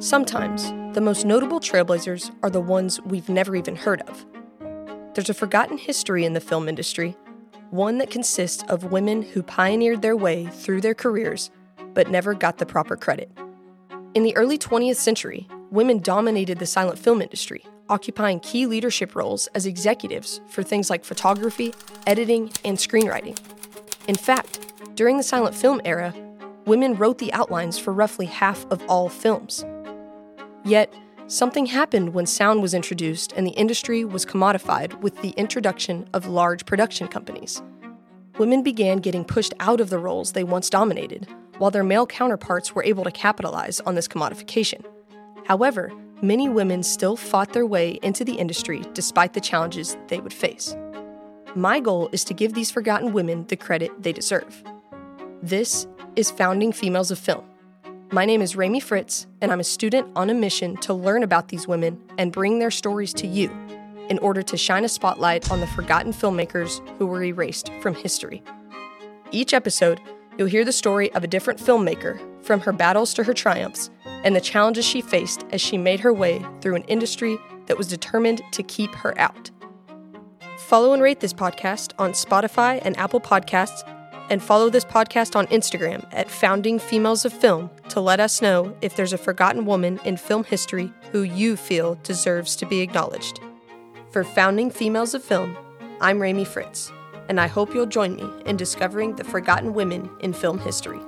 Sometimes, the most notable trailblazers are the ones we've never even heard of. There's a forgotten history in the film industry, one that consists of women who pioneered their way through their careers but never got the proper credit. In the early 20th century, women dominated the silent film industry, occupying key leadership roles as executives for things like photography, editing, and screenwriting. In fact, during the silent film era, women wrote the outlines for roughly half of all films. Yet, something happened when sound was introduced and the industry was commodified with the introduction of large production companies. Women began getting pushed out of the roles they once dominated, while their male counterparts were able to capitalize on this commodification. However, many women still fought their way into the industry despite the challenges they would face. My goal is to give these forgotten women the credit they deserve. This is Founding Females of Film my name is Rami Fritz, and I'm a student on a mission to learn about these women and bring their stories to you in order to shine a spotlight on the forgotten filmmakers who were erased from history. Each episode, you'll hear the story of a different filmmaker, from her battles to her triumphs, and the challenges she faced as she made her way through an industry that was determined to keep her out. Follow and rate this podcast on Spotify and Apple Podcasts and follow this podcast on Instagram at Founding Females of Film to let us know if there's a forgotten woman in film history who you feel deserves to be acknowledged. For Founding Females of Film, I'm Rami Fritz, and I hope you'll join me in discovering the forgotten women in film history.